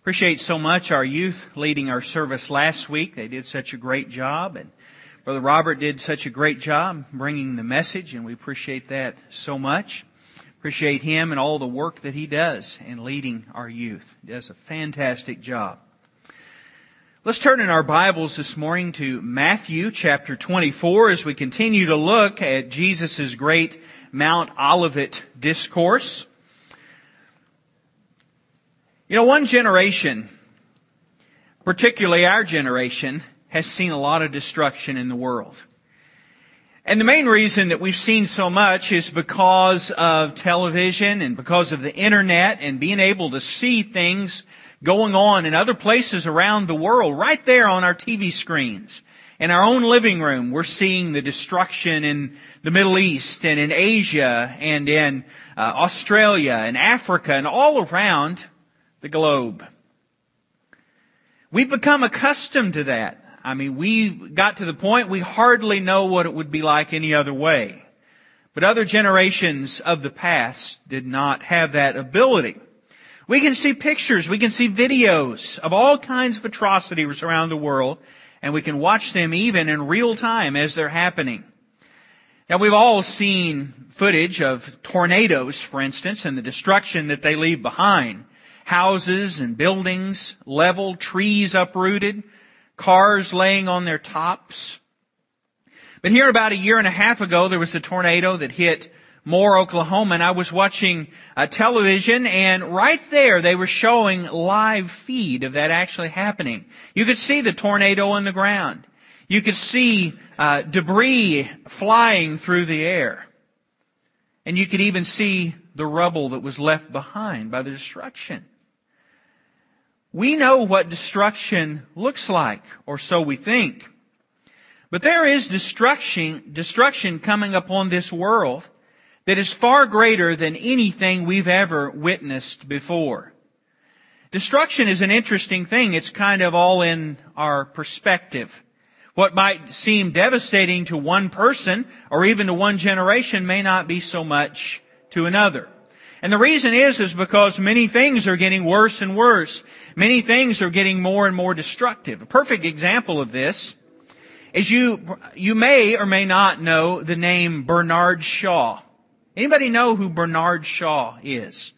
Appreciate so much our youth leading our service last week. They did such a great job and Brother Robert did such a great job bringing the message and we appreciate that so much. Appreciate him and all the work that he does in leading our youth. He does a fantastic job. Let's turn in our Bibles this morning to Matthew chapter 24 as we continue to look at Jesus' great Mount Olivet discourse. You know, one generation, particularly our generation, has seen a lot of destruction in the world. And the main reason that we've seen so much is because of television and because of the internet and being able to see things going on in other places around the world right there on our TV screens. In our own living room, we're seeing the destruction in the Middle East and in Asia and in uh, Australia and Africa and all around the globe. We've become accustomed to that. I mean, we got to the point we hardly know what it would be like any other way. But other generations of the past did not have that ability. We can see pictures, we can see videos of all kinds of atrocities around the world, and we can watch them even in real time as they're happening. Now we've all seen footage of tornadoes, for instance, and the destruction that they leave behind houses and buildings leveled, trees uprooted, cars laying on their tops. But here about a year and a half ago, there was a tornado that hit Moore, Oklahoma, and I was watching uh, television, and right there they were showing live feed of that actually happening. You could see the tornado on the ground. You could see uh, debris flying through the air. And you could even see the rubble that was left behind by the destruction. We know what destruction looks like, or so we think. But there is destruction, destruction coming upon this world that is far greater than anything we've ever witnessed before. Destruction is an interesting thing. It's kind of all in our perspective. What might seem devastating to one person or even to one generation may not be so much to another. And the reason is, is because many things are getting worse and worse. Many things are getting more and more destructive. A perfect example of this is you, you may or may not know the name Bernard Shaw. Anybody know who Bernard Shaw is?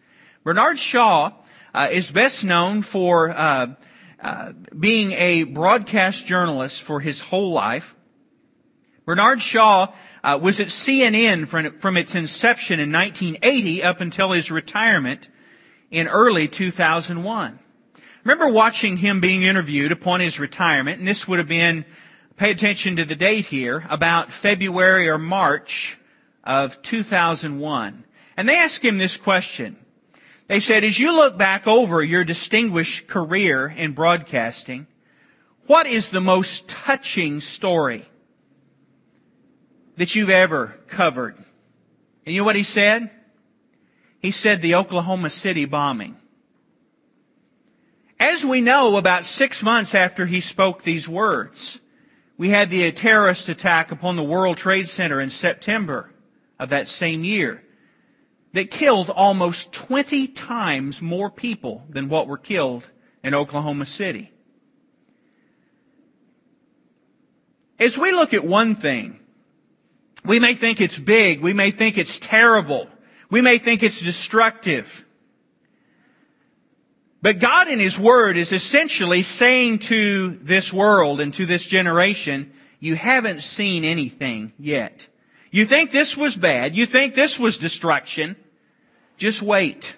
Bernard Shaw uh, is best known for uh, uh, being a broadcast journalist for his whole life. Bernard Shaw uh, was at CNN from, from its inception in 1980 up until his retirement in early 2001. remember watching him being interviewed upon his retirement, and this would have been, pay attention to the date here, about February or March of 2001. And they asked him this question. They said, as you look back over your distinguished career in broadcasting, what is the most touching story that you've ever covered. And you know what he said? He said the Oklahoma City bombing. As we know, about six months after he spoke these words, we had the terrorist attack upon the World Trade Center in September of that same year that killed almost 20 times more people than what were killed in Oklahoma City. As we look at one thing, we may think it's big. We may think it's terrible. We may think it's destructive. But God in His Word is essentially saying to this world and to this generation, you haven't seen anything yet. You think this was bad. You think this was destruction. Just wait.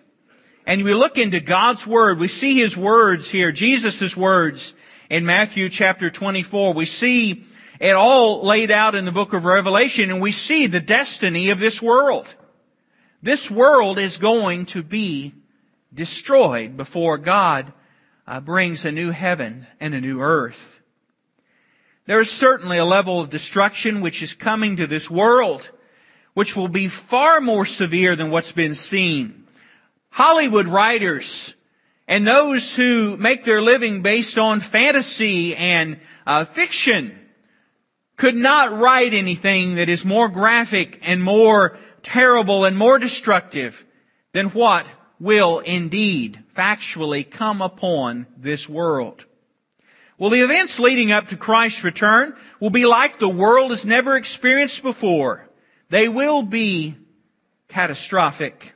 And we look into God's Word. We see His words here, Jesus' words in Matthew chapter 24. We see it all laid out in the book of Revelation and we see the destiny of this world. This world is going to be destroyed before God uh, brings a new heaven and a new earth. There is certainly a level of destruction which is coming to this world, which will be far more severe than what's been seen. Hollywood writers and those who make their living based on fantasy and uh, fiction could not write anything that is more graphic and more terrible and more destructive than what will indeed factually come upon this world. Well, the events leading up to Christ's return will be like the world has never experienced before. They will be catastrophic.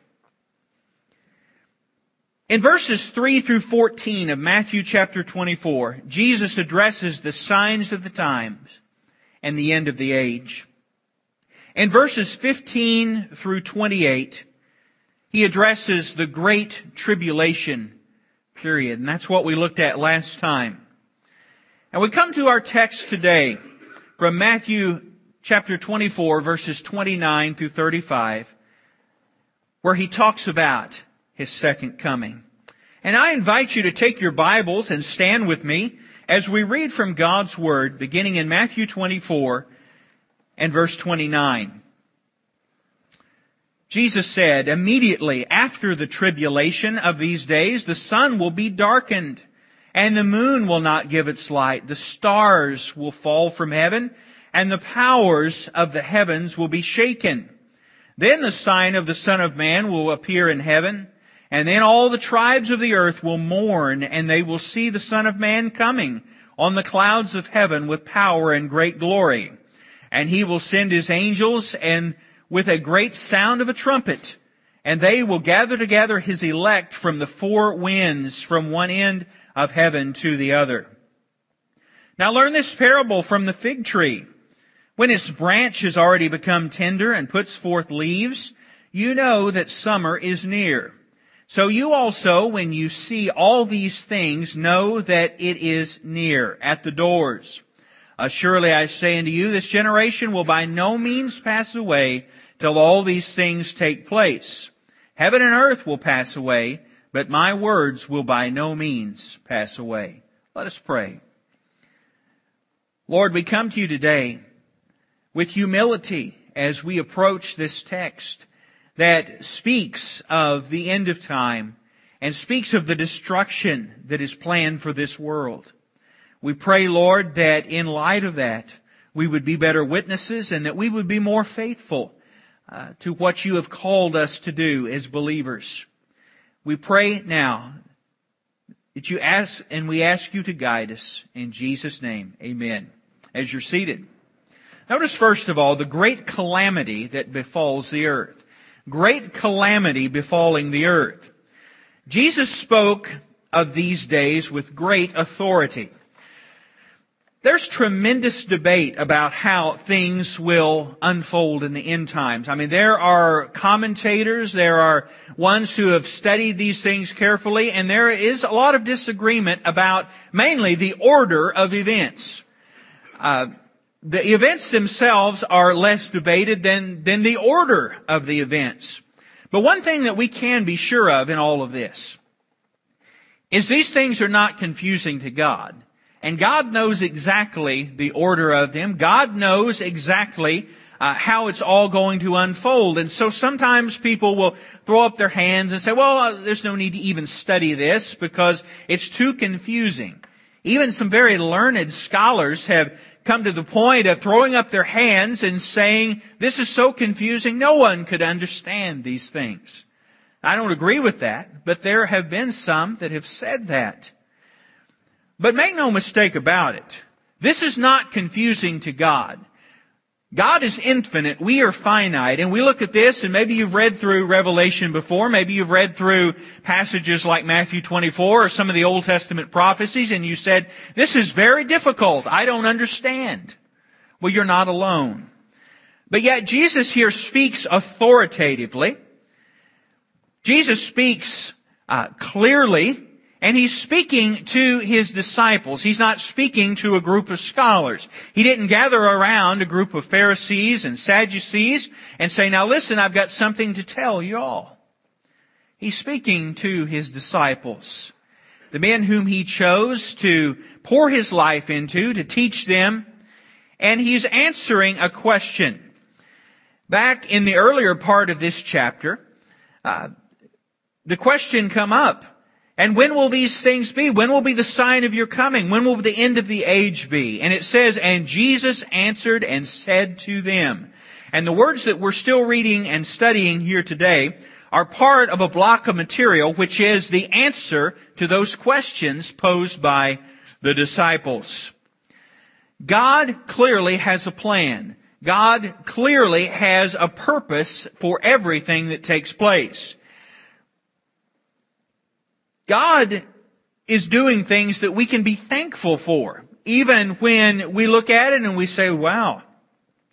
In verses 3 through 14 of Matthew chapter 24, Jesus addresses the signs of the times and the end of the age. In verses 15 through 28, he addresses the great tribulation period, and that's what we looked at last time. And we come to our text today from Matthew chapter 24 verses 29 through 35 where he talks about his second coming. And I invite you to take your Bibles and stand with me as we read from God's Word beginning in Matthew 24 and verse 29. Jesus said, immediately after the tribulation of these days, the sun will be darkened and the moon will not give its light. The stars will fall from heaven and the powers of the heavens will be shaken. Then the sign of the Son of Man will appear in heaven, and then all the tribes of the earth will mourn, and they will see the Son of Man coming on the clouds of heaven with power and great glory. And he will send his angels and with a great sound of a trumpet, and they will gather together his elect from the four winds from one end of heaven to the other. Now learn this parable from the fig tree. When its branch has already become tender and puts forth leaves, you know that summer is near. So you also, when you see all these things, know that it is near, at the doors. Uh, Assuredly I say unto you, this generation will by no means pass away till all these things take place. Heaven and earth will pass away, but my words will by no means pass away. Let us pray. Lord, we come to you today with humility as we approach this text that speaks of the end of time and speaks of the destruction that is planned for this world. We pray, Lord, that in light of that, we would be better witnesses and that we would be more faithful uh, to what you have called us to do as believers. We pray now that you ask, and we ask you to guide us in Jesus' name. Amen. As you're seated. Notice first of all the great calamity that befalls the earth. Great calamity befalling the earth. Jesus spoke of these days with great authority. There's tremendous debate about how things will unfold in the end times. I mean, there are commentators, there are ones who have studied these things carefully, and there is a lot of disagreement about mainly the order of events. Uh, the events themselves are less debated than, than the order of the events. But one thing that we can be sure of in all of this is these things are not confusing to God. And God knows exactly the order of them. God knows exactly uh, how it's all going to unfold. And so sometimes people will throw up their hands and say, well, uh, there's no need to even study this because it's too confusing. Even some very learned scholars have come to the point of throwing up their hands and saying, this is so confusing, no one could understand these things. I don't agree with that, but there have been some that have said that. But make no mistake about it. This is not confusing to God. God is infinite. We are finite. And we look at this and maybe you've read through Revelation before. Maybe you've read through passages like Matthew 24 or some of the Old Testament prophecies and you said, this is very difficult. I don't understand. Well, you're not alone. But yet Jesus here speaks authoritatively. Jesus speaks uh, clearly and he's speaking to his disciples. He's not speaking to a group of scholars. He didn't gather around a group of Pharisees and Sadducees and say, now listen, I've got something to tell y'all. He's speaking to his disciples. The men whom he chose to pour his life into, to teach them, and he's answering a question. Back in the earlier part of this chapter, uh, the question come up, and when will these things be? When will be the sign of your coming? When will the end of the age be? And it says, and Jesus answered and said to them. And the words that we're still reading and studying here today are part of a block of material which is the answer to those questions posed by the disciples. God clearly has a plan. God clearly has a purpose for everything that takes place. God is doing things that we can be thankful for, even when we look at it and we say, wow,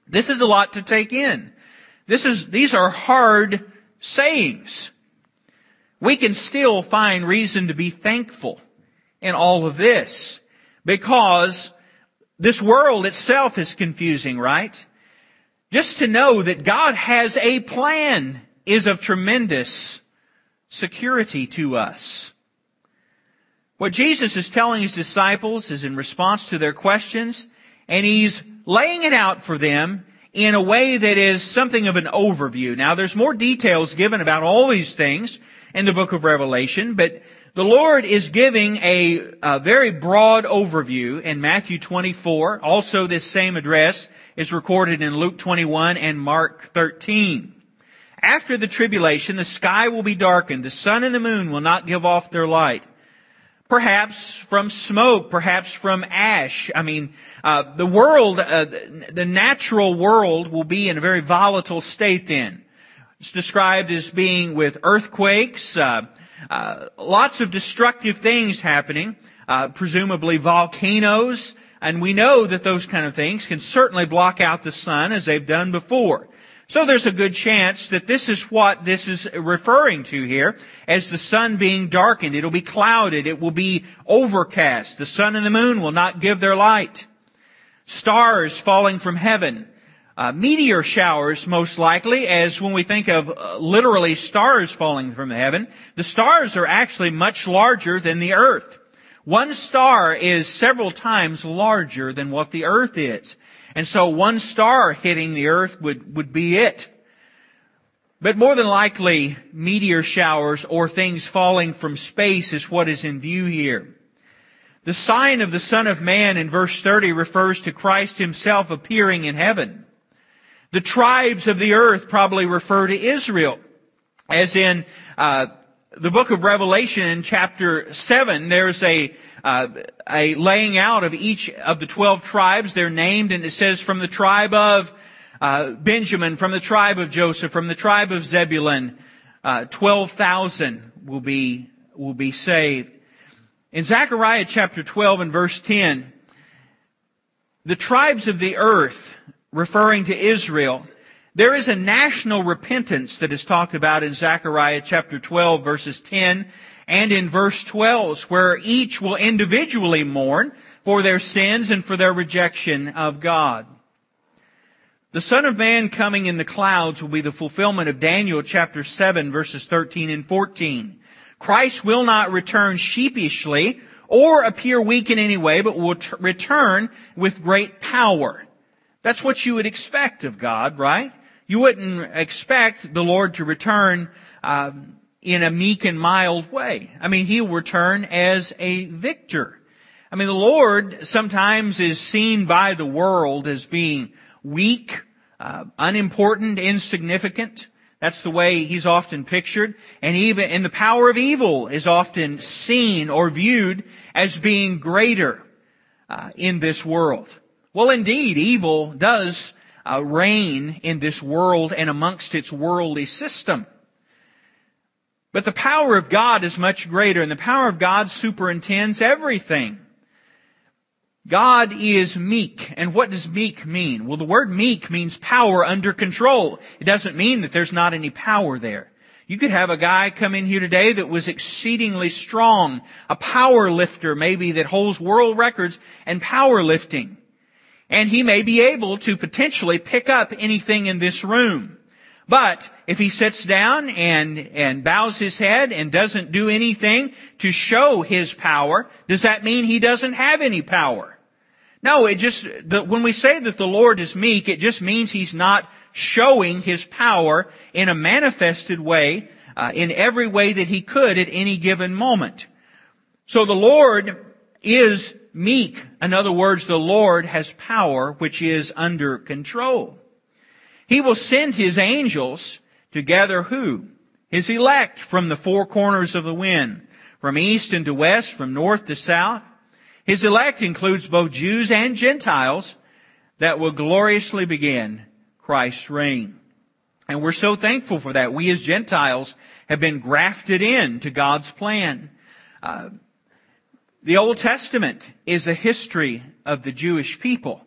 this is a lot to take in. This is, these are hard sayings. We can still find reason to be thankful in all of this because this world itself is confusing, right? Just to know that God has a plan is of tremendous security to us. What Jesus is telling his disciples is in response to their questions, and he's laying it out for them in a way that is something of an overview. Now there's more details given about all these things in the book of Revelation, but the Lord is giving a, a, very broad overview in Matthew 24. Also this same address is recorded in Luke 21 and Mark 13. After the tribulation, the sky will be darkened, the sun and the moon will not give off their light. Perhaps from smoke, perhaps from ash. I mean, uh, the world, uh, the natural world will be in a very volatile state then. It's described as being with earthquakes, uh, uh, lots of destructive things happening, uh, presumably volcanoes, and we know that those kind of things can certainly block out the sun as they've done before. So there's a good chance that this is what this is referring to here as the sun being darkened. It'll be clouded. It will be overcast. The sun and the moon will not give their light. Stars falling from heaven uh, meteor showers most likely as when we think of uh, literally stars falling from heaven the stars are actually much larger than the earth one star is several times larger than what the earth is and so one star hitting the earth would, would be it but more than likely meteor showers or things falling from space is what is in view here the sign of the son of man in verse 30 refers to christ himself appearing in heaven the tribes of the earth probably refer to Israel. As in uh, the book of Revelation chapter 7, there's a, uh, a laying out of each of the 12 tribes. They're named and it says from the tribe of uh, Benjamin, from the tribe of Joseph, from the tribe of Zebulun, uh, 12,000 will be, will be saved. In Zechariah chapter 12 and verse 10, the tribes of the earth referring to Israel, there is a national repentance that is talked about in Zechariah chapter 12 verses 10 and in verse 12 where each will individually mourn for their sins and for their rejection of God. The Son of Man coming in the clouds will be the fulfillment of Daniel chapter 7 verses 13 and 14. Christ will not return sheepishly or appear weak in any way, but will t- return with great power. That's what you would expect of God, right? You wouldn't expect the Lord to return um, in a meek and mild way. I mean, He will return as a victor. I mean, the Lord sometimes is seen by the world as being weak, uh, unimportant, insignificant. That's the way He's often pictured. And even, and the power of evil is often seen or viewed as being greater uh, in this world. Well, indeed, evil does uh, reign in this world and amongst its worldly system. But the power of God is much greater, and the power of God superintends everything. God is meek. And what does meek mean? Well, the word meek means power under control. It doesn't mean that there's not any power there. You could have a guy come in here today that was exceedingly strong, a power lifter maybe that holds world records and power lifting and he may be able to potentially pick up anything in this room. But if he sits down and, and bows his head and doesn't do anything to show his power, does that mean he doesn't have any power? No, it just, the, when we say that the Lord is meek, it just means he's not showing his power in a manifested way, uh, in every way that he could at any given moment. So the Lord is meek. In other words, the Lord has power which is under control. He will send His angels to gather who? His elect from the four corners of the wind, from east and to west, from north to south. His elect includes both Jews and Gentiles that will gloriously begin Christ's reign. And we're so thankful for that. We as Gentiles have been grafted in to God's plan. Uh, the Old Testament is a history of the Jewish people.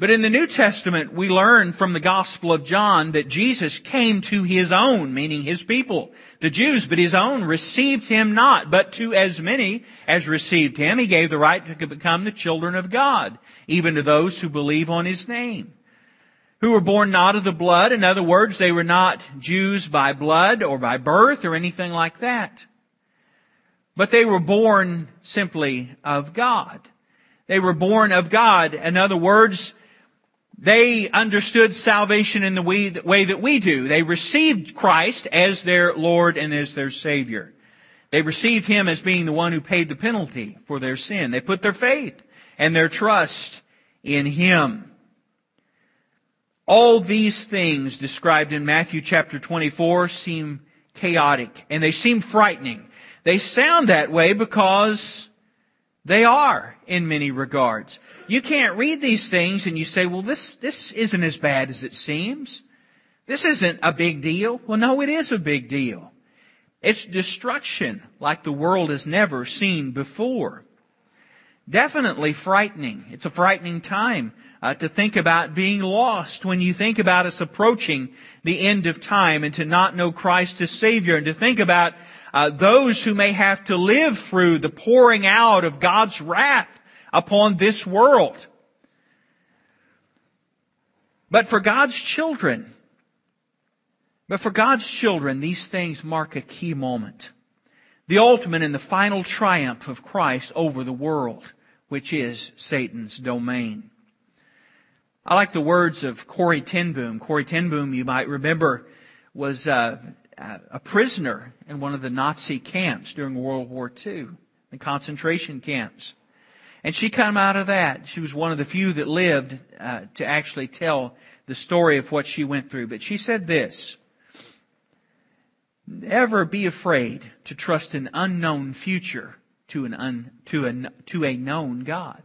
But in the New Testament, we learn from the Gospel of John that Jesus came to his own, meaning his people, the Jews, but his own received him not. But to as many as received him, he gave the right to become the children of God, even to those who believe on his name. Who were born not of the blood. In other words, they were not Jews by blood or by birth or anything like that. But they were born simply of God. They were born of God. In other words, they understood salvation in the way, that we do. They received Christ as their Lord and as their Savior. They received Him as being the one who paid the penalty for their sin. They put their faith and their trust in Him. All these things described in Matthew chapter 24 seem chaotic and they seem frightening. They sound that way because they are in many regards. You can't read these things and you say, well, this, this isn't as bad as it seems. This isn't a big deal. Well, no, it is a big deal. It's destruction like the world has never seen before. Definitely frightening. It's a frightening time uh, to think about being lost when you think about us approaching the end of time and to not know Christ as Savior and to think about uh, those who may have to live through the pouring out of God's wrath upon this world. But for God's children, but for God's children, these things mark a key moment. The ultimate and the final triumph of Christ over the world, which is Satan's domain. I like the words of Corrie ten Boom. Corrie ten Boom, you might remember, was uh, a prisoner in one of the Nazi camps during World War II, the concentration camps. And she came out of that. She was one of the few that lived uh, to actually tell the story of what she went through. But she said this, never be afraid to trust an unknown future to an un, to a, to a known God.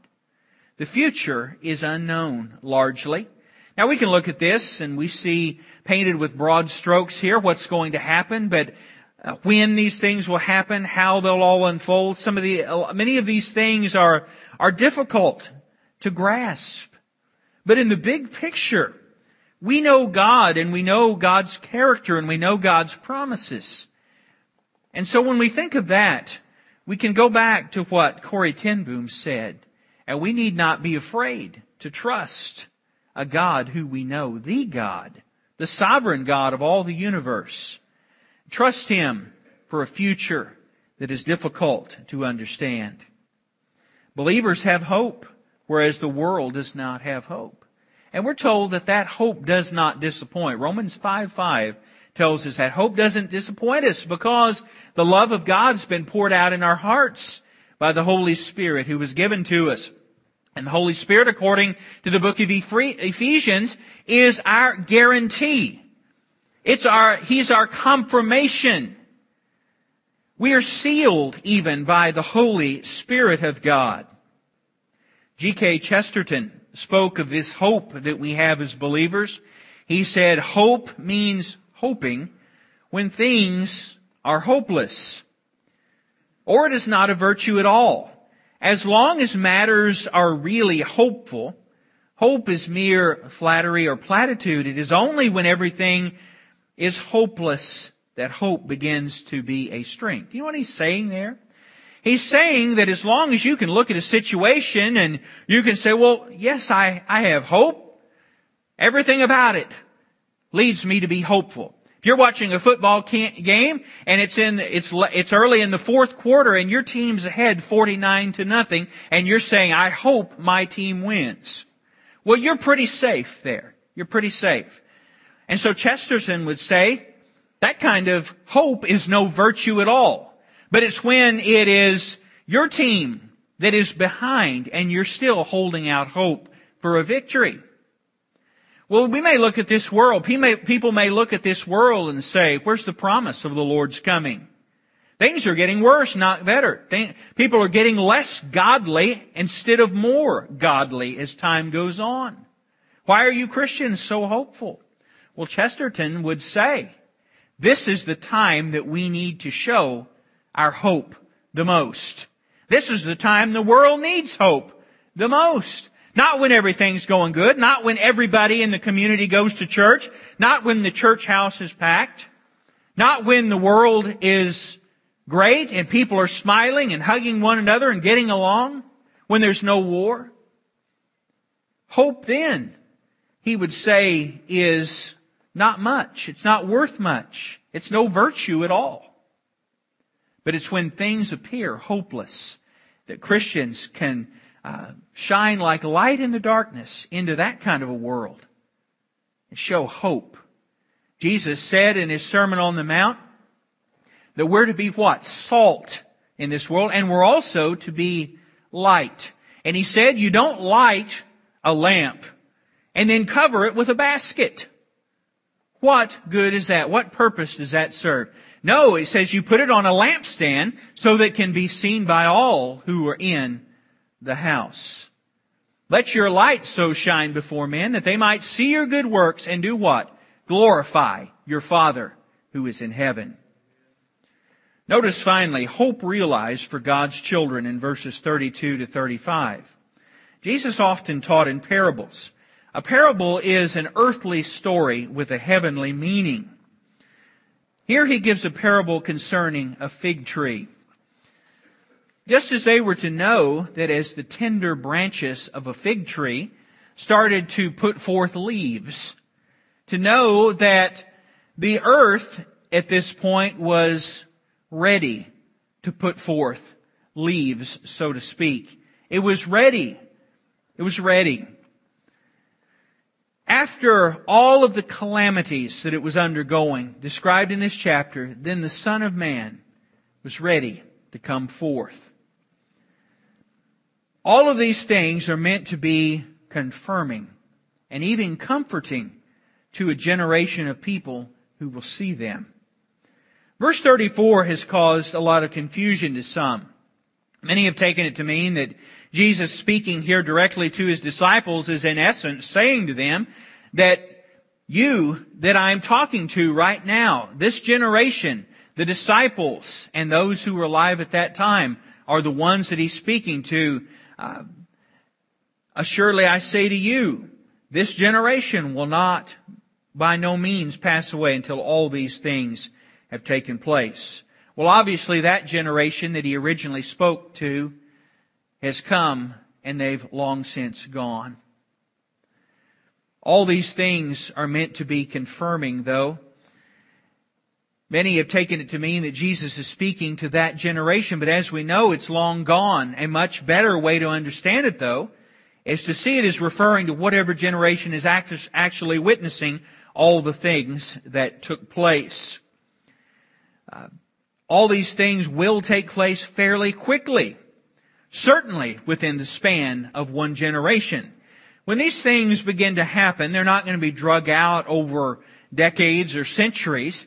The future is unknown largely. Now we can look at this and we see painted with broad strokes here what's going to happen, but uh, when these things will happen, how they'll all unfold, some of the, uh, many of these things are, are difficult to grasp. But in the big picture, we know God and we know God's character and we know God's promises. And so when we think of that, we can go back to what Corrie ten Boom said, and we need not be afraid to trust a God who we know, the God, the sovereign God of all the universe. Trust Him for a future that is difficult to understand. Believers have hope, whereas the world does not have hope. And we're told that that hope does not disappoint. Romans 5 5 tells us that hope doesn't disappoint us because the love of God has been poured out in our hearts by the Holy Spirit who was given to us. And the Holy Spirit, according to the book of Ephesians, is our guarantee. It's our, He's our confirmation. We are sealed even by the Holy Spirit of God. G.K. Chesterton spoke of this hope that we have as believers. He said, hope means hoping when things are hopeless. Or it is not a virtue at all. As long as matters are really hopeful, hope is mere flattery or platitude. It is only when everything is hopeless that hope begins to be a strength. You know what he's saying there? He's saying that as long as you can look at a situation and you can say, well, yes, I, I have hope, everything about it leads me to be hopeful. If you're watching a football game and it's in, it's, it's early in the fourth quarter and your team's ahead 49 to nothing and you're saying, I hope my team wins. Well, you're pretty safe there. You're pretty safe. And so Chesterton would say, that kind of hope is no virtue at all. But it's when it is your team that is behind and you're still holding out hope for a victory. Well, we may look at this world. People may look at this world and say, where's the promise of the Lord's coming? Things are getting worse, not better. People are getting less godly instead of more godly as time goes on. Why are you Christians so hopeful? Well, Chesterton would say, this is the time that we need to show our hope the most. This is the time the world needs hope the most. Not when everything's going good, not when everybody in the community goes to church, not when the church house is packed, not when the world is great and people are smiling and hugging one another and getting along, when there's no war. Hope then, he would say, is not much. It's not worth much. It's no virtue at all. But it's when things appear hopeless that Christians can uh, shine like light in the darkness into that kind of a world and show hope. Jesus said in his Sermon on the Mount that we're to be what? Salt in this world and we're also to be light. And he said you don't light a lamp and then cover it with a basket. What good is that? What purpose does that serve? No, it says you put it on a lampstand so that it can be seen by all who are in the house. Let your light so shine before men that they might see your good works and do what? Glorify your Father who is in heaven. Notice finally, hope realized for God's children in verses 32 to 35. Jesus often taught in parables. A parable is an earthly story with a heavenly meaning. Here he gives a parable concerning a fig tree. Just as they were to know that as the tender branches of a fig tree started to put forth leaves, to know that the earth at this point was ready to put forth leaves, so to speak. It was ready. It was ready after all of the calamities that it was undergoing, described in this chapter, then the Son of Man was ready to come forth. All of these things are meant to be confirming and even comforting to a generation of people who will see them. Verse 34 has caused a lot of confusion to some. Many have taken it to mean that Jesus speaking here directly to his disciples is in essence saying to them that you that I'm talking to right now, this generation, the disciples and those who were alive at that time are the ones that he's speaking to. Uh, assuredly I say to you, this generation will not by no means pass away until all these things have taken place. Well, obviously that generation that he originally spoke to has come and they've long since gone. All these things are meant to be confirming though. Many have taken it to mean that Jesus is speaking to that generation, but as we know, it's long gone. A much better way to understand it though is to see it as referring to whatever generation is actually witnessing all the things that took place. Uh, all these things will take place fairly quickly. Certainly within the span of one generation. When these things begin to happen, they're not going to be drug out over decades or centuries.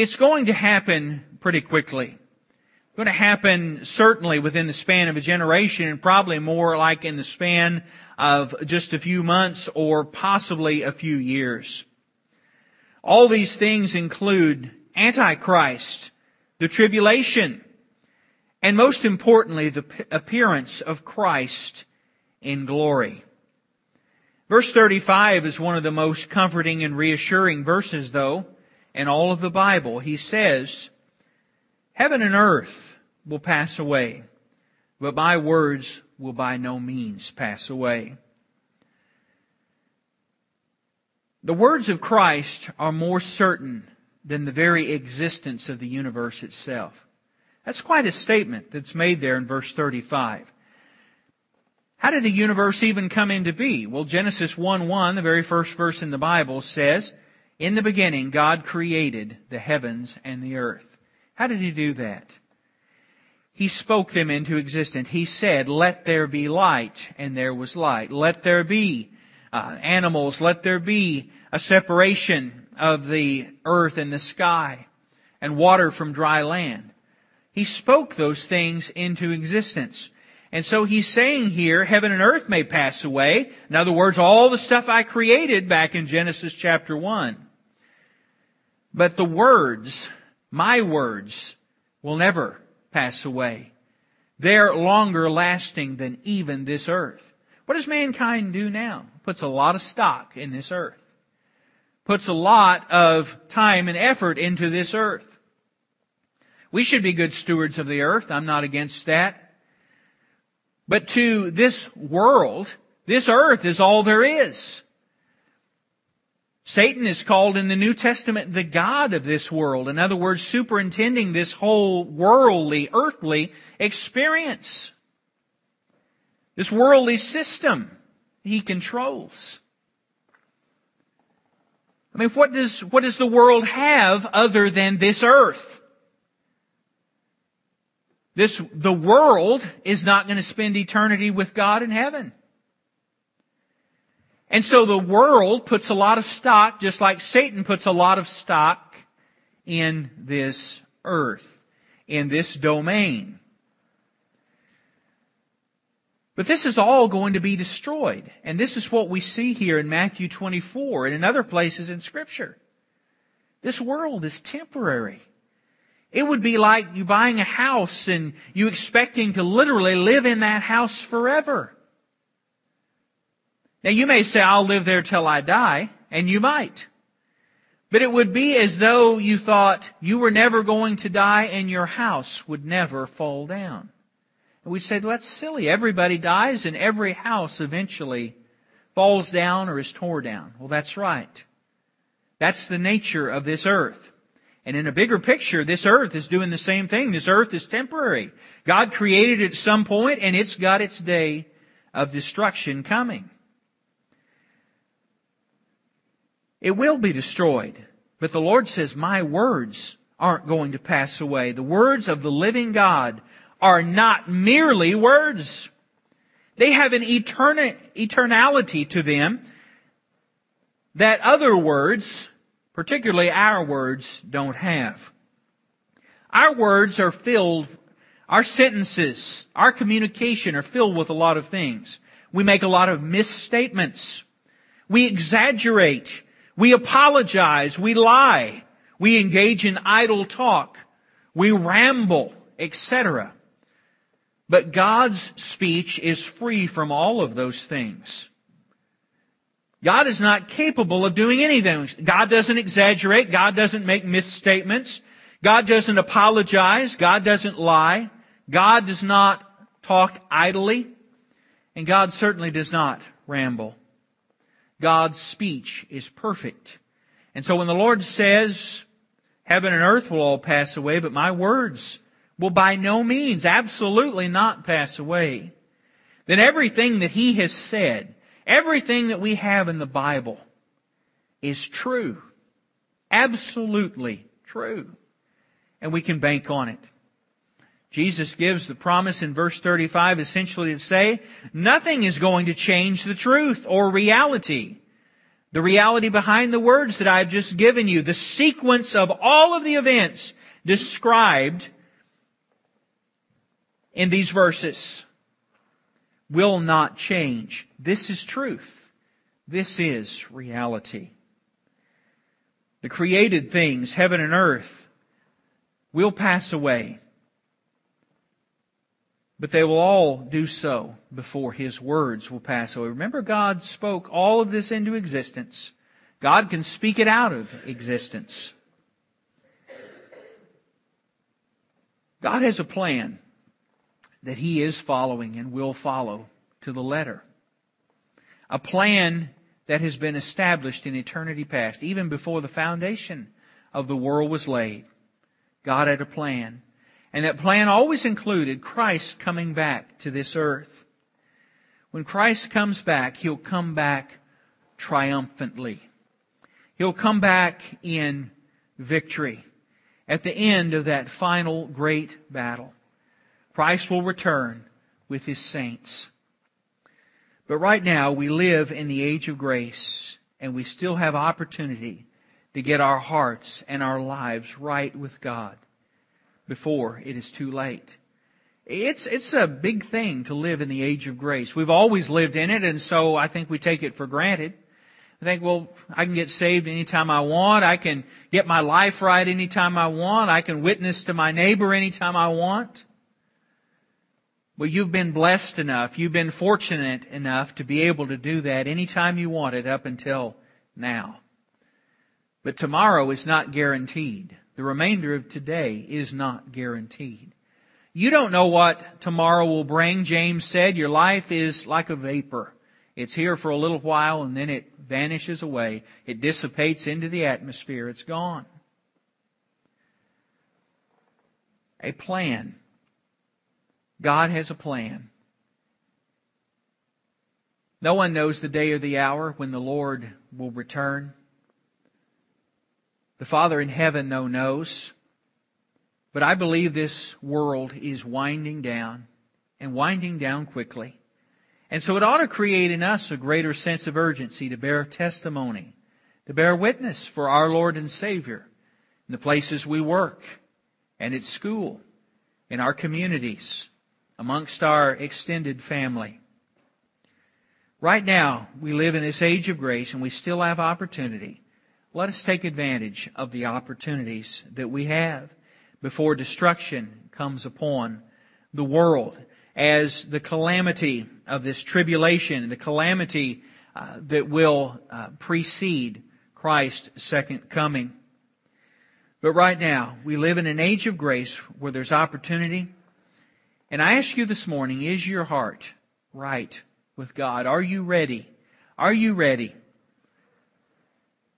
It's going to happen pretty quickly. It's going to happen certainly within the span of a generation and probably more like in the span of just a few months or possibly a few years. All these things include Antichrist, the tribulation, and most importantly, the appearance of Christ in glory. Verse 35 is one of the most comforting and reassuring verses though in all of the Bible. He says, heaven and earth will pass away, but my words will by no means pass away. The words of Christ are more certain than the very existence of the universe itself. That's quite a statement that's made there in verse 35. How did the universe even come into be? Well, Genesis 1-1, the very first verse in the Bible says, In the beginning God created the heavens and the earth. How did He do that? He spoke them into existence. He said, let there be light, and there was light. Let there be uh, animals, let there be a separation of the earth and the sky and water from dry land. He spoke those things into existence. And so he's saying here, heaven and earth may pass away. In other words, all the stuff I created back in Genesis chapter 1. But the words, my words, will never pass away. They're longer lasting than even this earth. What does mankind do now? Puts a lot of stock in this earth. Puts a lot of time and effort into this earth. We should be good stewards of the earth. I'm not against that. But to this world, this earth is all there is. Satan is called in the New Testament the God of this world. In other words, superintending this whole worldly, earthly experience. This worldly system he controls. I mean, what does, what does the world have other than this earth? This, the world is not going to spend eternity with God in heaven. And so the world puts a lot of stock, just like Satan puts a lot of stock in this earth, in this domain. But this is all going to be destroyed. And this is what we see here in Matthew 24 and in other places in scripture. This world is temporary. It would be like you buying a house and you expecting to literally live in that house forever. Now you may say, I'll live there till I die, and you might. But it would be as though you thought you were never going to die and your house would never fall down. And we say, well, that's silly. Everybody dies and every house eventually falls down or is torn down. Well, that's right. That's the nature of this earth. And in a bigger picture, this earth is doing the same thing. This earth is temporary. God created it at some point and it's got its day of destruction coming. It will be destroyed. But the Lord says, my words aren't going to pass away. The words of the living God are not merely words. They have an eterni- eternality to them that other words, particularly our words, don't have. Our words are filled, our sentences, our communication are filled with a lot of things. We make a lot of misstatements. We exaggerate. We apologize. We lie. We engage in idle talk. We ramble, etc. But God's speech is free from all of those things. God is not capable of doing anything. God doesn't exaggerate. God doesn't make misstatements. God doesn't apologize. God doesn't lie. God does not talk idly. And God certainly does not ramble. God's speech is perfect. And so when the Lord says, heaven and earth will all pass away, but my words will by no means, absolutely not pass away, then everything that He has said, everything that we have in the Bible is true. Absolutely true. And we can bank on it. Jesus gives the promise in verse 35 essentially to say, nothing is going to change the truth or reality. The reality behind the words that I've just given you, the sequence of all of the events described in these verses will not change. This is truth. This is reality. The created things, heaven and earth, will pass away but they will all do so before his words will pass away. Remember, God spoke all of this into existence. God can speak it out of existence. God has a plan that he is following and will follow to the letter. A plan that has been established in eternity past, even before the foundation of the world was laid. God had a plan. And that plan always included Christ coming back to this earth. When Christ comes back, He'll come back triumphantly. He'll come back in victory at the end of that final great battle. Christ will return with His saints. But right now we live in the age of grace and we still have opportunity to get our hearts and our lives right with God before it is too late. It's, it's a big thing to live in the age of grace. We've always lived in it and so I think we take it for granted. I think, well, I can get saved anytime I want. I can get my life right anytime I want. I can witness to my neighbor anytime I want. Well, you've been blessed enough, you've been fortunate enough to be able to do that anytime you want it up until now. But tomorrow is not guaranteed. The remainder of today is not guaranteed. You don't know what tomorrow will bring. James said your life is like a vapor. It's here for a little while and then it vanishes away. It dissipates into the atmosphere. It's gone. A plan God has a plan. No one knows the day or the hour when the Lord will return. The Father in heaven, though, knows. But I believe this world is winding down and winding down quickly. And so it ought to create in us a greater sense of urgency to bear testimony, to bear witness for our Lord and Savior in the places we work and at school, in our communities, amongst our extended family. Right now, we live in this age of grace and we still have opportunity. Let us take advantage of the opportunities that we have before destruction comes upon the world as the calamity of this tribulation, the calamity uh, that will uh, precede Christ's second coming. But right now, we live in an age of grace where there's opportunity, and I ask you this morning, is your heart right with God? Are you ready? Are you ready?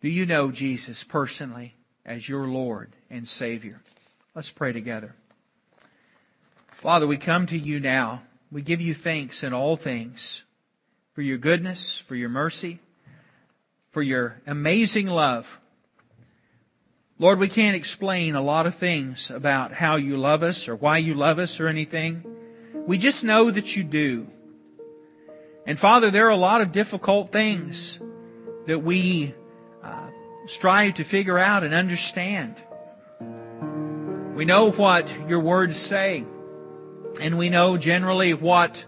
Do you know Jesus personally as your Lord and Savior? Let's pray together. Father, we come to you now. We give you thanks in all things for your goodness, for your mercy, for your amazing love. Lord, we can't explain a lot of things about how you love us or why you love us or anything. We just know that you do. And Father, there are a lot of difficult things that we strive to figure out and understand. We know what your words say, and we know generally what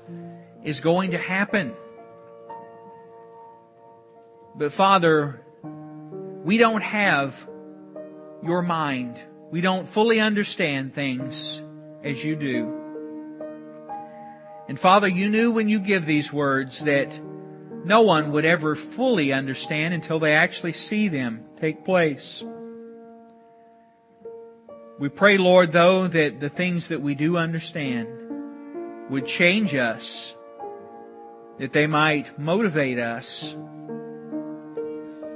is going to happen. But Father, we don't have your mind. We don't fully understand things as you do. And Father, you knew when you give these words that no one would ever fully understand until they actually see them take place. We pray, Lord, though, that the things that we do understand would change us, that they might motivate us,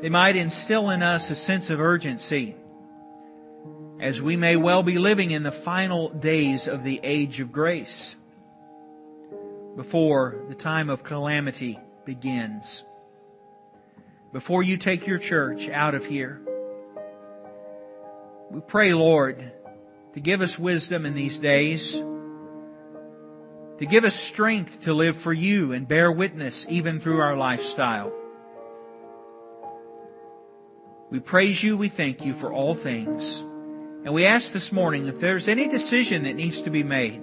they might instill in us a sense of urgency as we may well be living in the final days of the age of grace before the time of calamity begins. Before you take your church out of here, we pray, Lord, to give us wisdom in these days, to give us strength to live for you and bear witness even through our lifestyle. We praise you, we thank you for all things. And we ask this morning if there's any decision that needs to be made.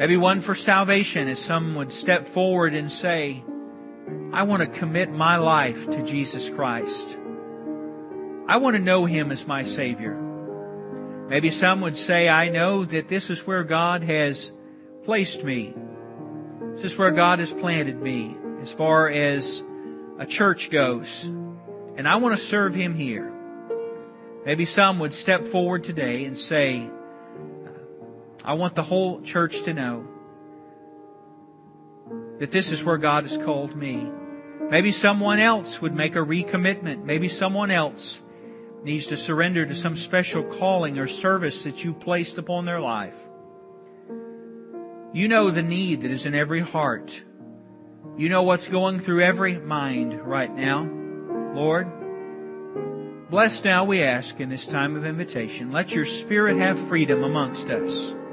Maybe one for salvation as some would step forward and say, I want to commit my life to Jesus Christ. I want to know Him as my Savior. Maybe some would say, I know that this is where God has placed me. This is where God has planted me as far as a church goes. And I want to serve Him here. Maybe some would step forward today and say, I want the whole church to know that this is where God has called me. Maybe someone else would make a recommitment. Maybe someone else needs to surrender to some special calling or service that you placed upon their life. You know the need that is in every heart. You know what's going through every mind right now. Lord, Bless now, we ask, in this time of invitation. Let your Spirit have freedom amongst us.